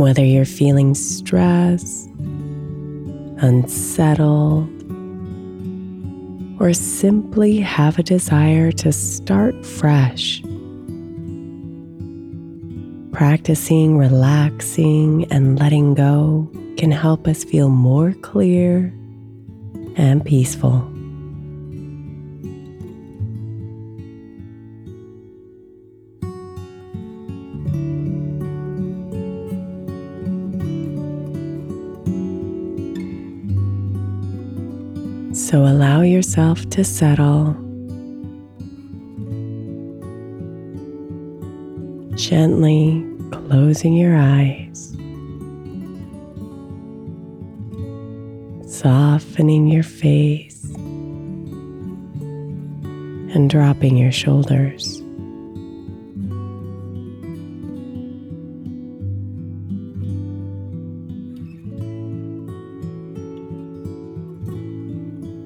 Whether you're feeling stressed, unsettled, or simply have a desire to start fresh. Practicing relaxing and letting go can help us feel more clear and peaceful. So allow yourself to settle. Gently closing your eyes, softening your face, and dropping your shoulders.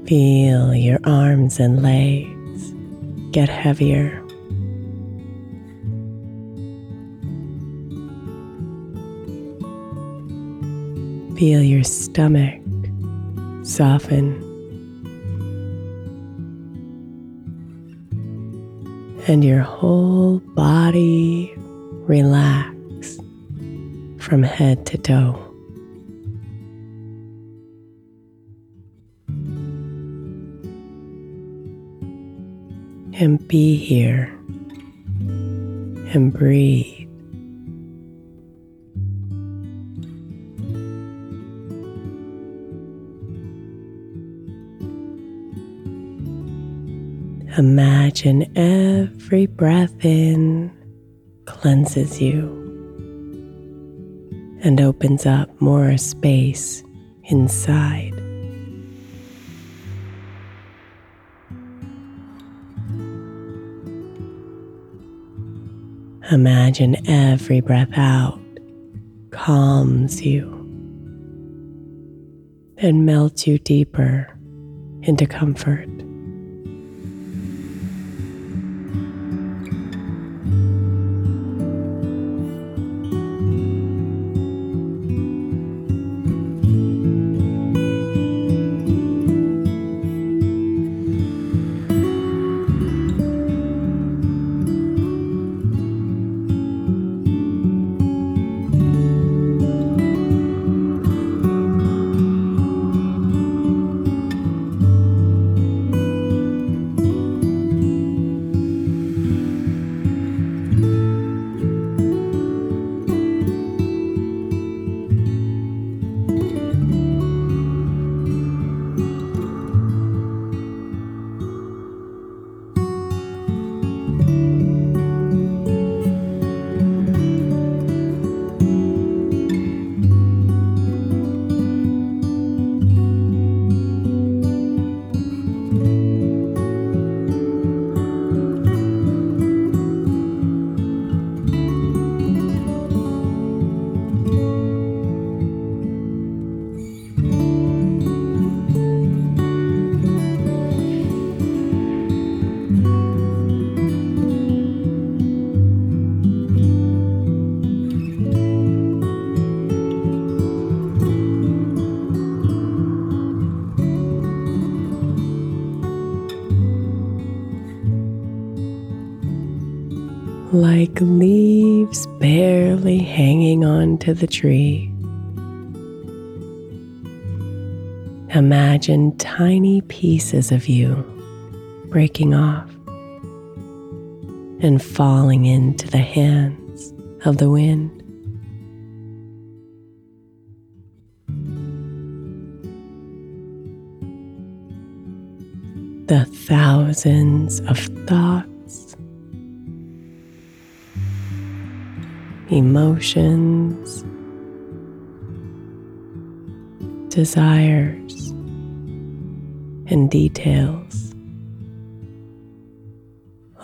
Feel your arms and legs get heavier. Feel your stomach soften. And your whole body relax from head to toe. And be here and breathe. Imagine every breath in cleanses you and opens up more space inside. Imagine every breath out calms you and melts you deeper into comfort. Like leaves barely hanging on to the tree. Imagine tiny pieces of you breaking off and falling into the hands of the wind. The thousands of thoughts, emotions, desires, and details,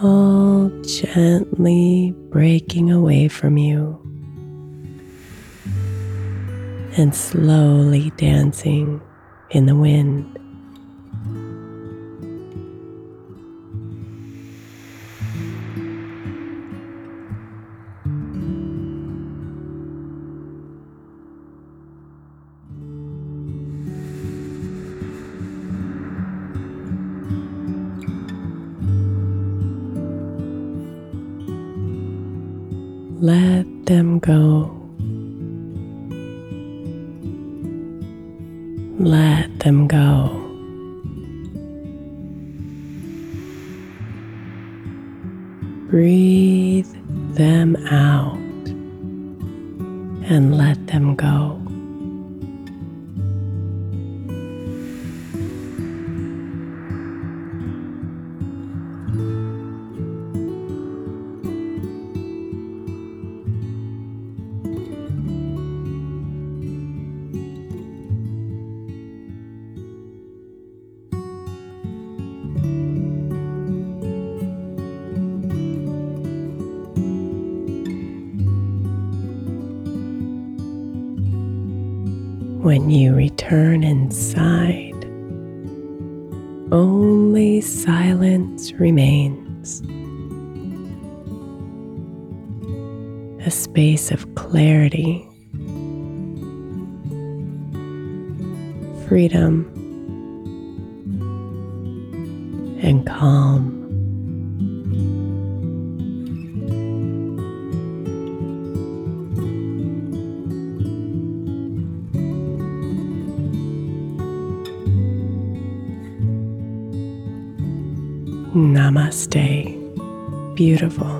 all gently breaking away from you and slowly dancing in the wind. Let them go. Let them go. Breathe them out and let them go. When you return inside, only silence remains. A space of clarity, freedom, and calm. Namaste. Beautiful.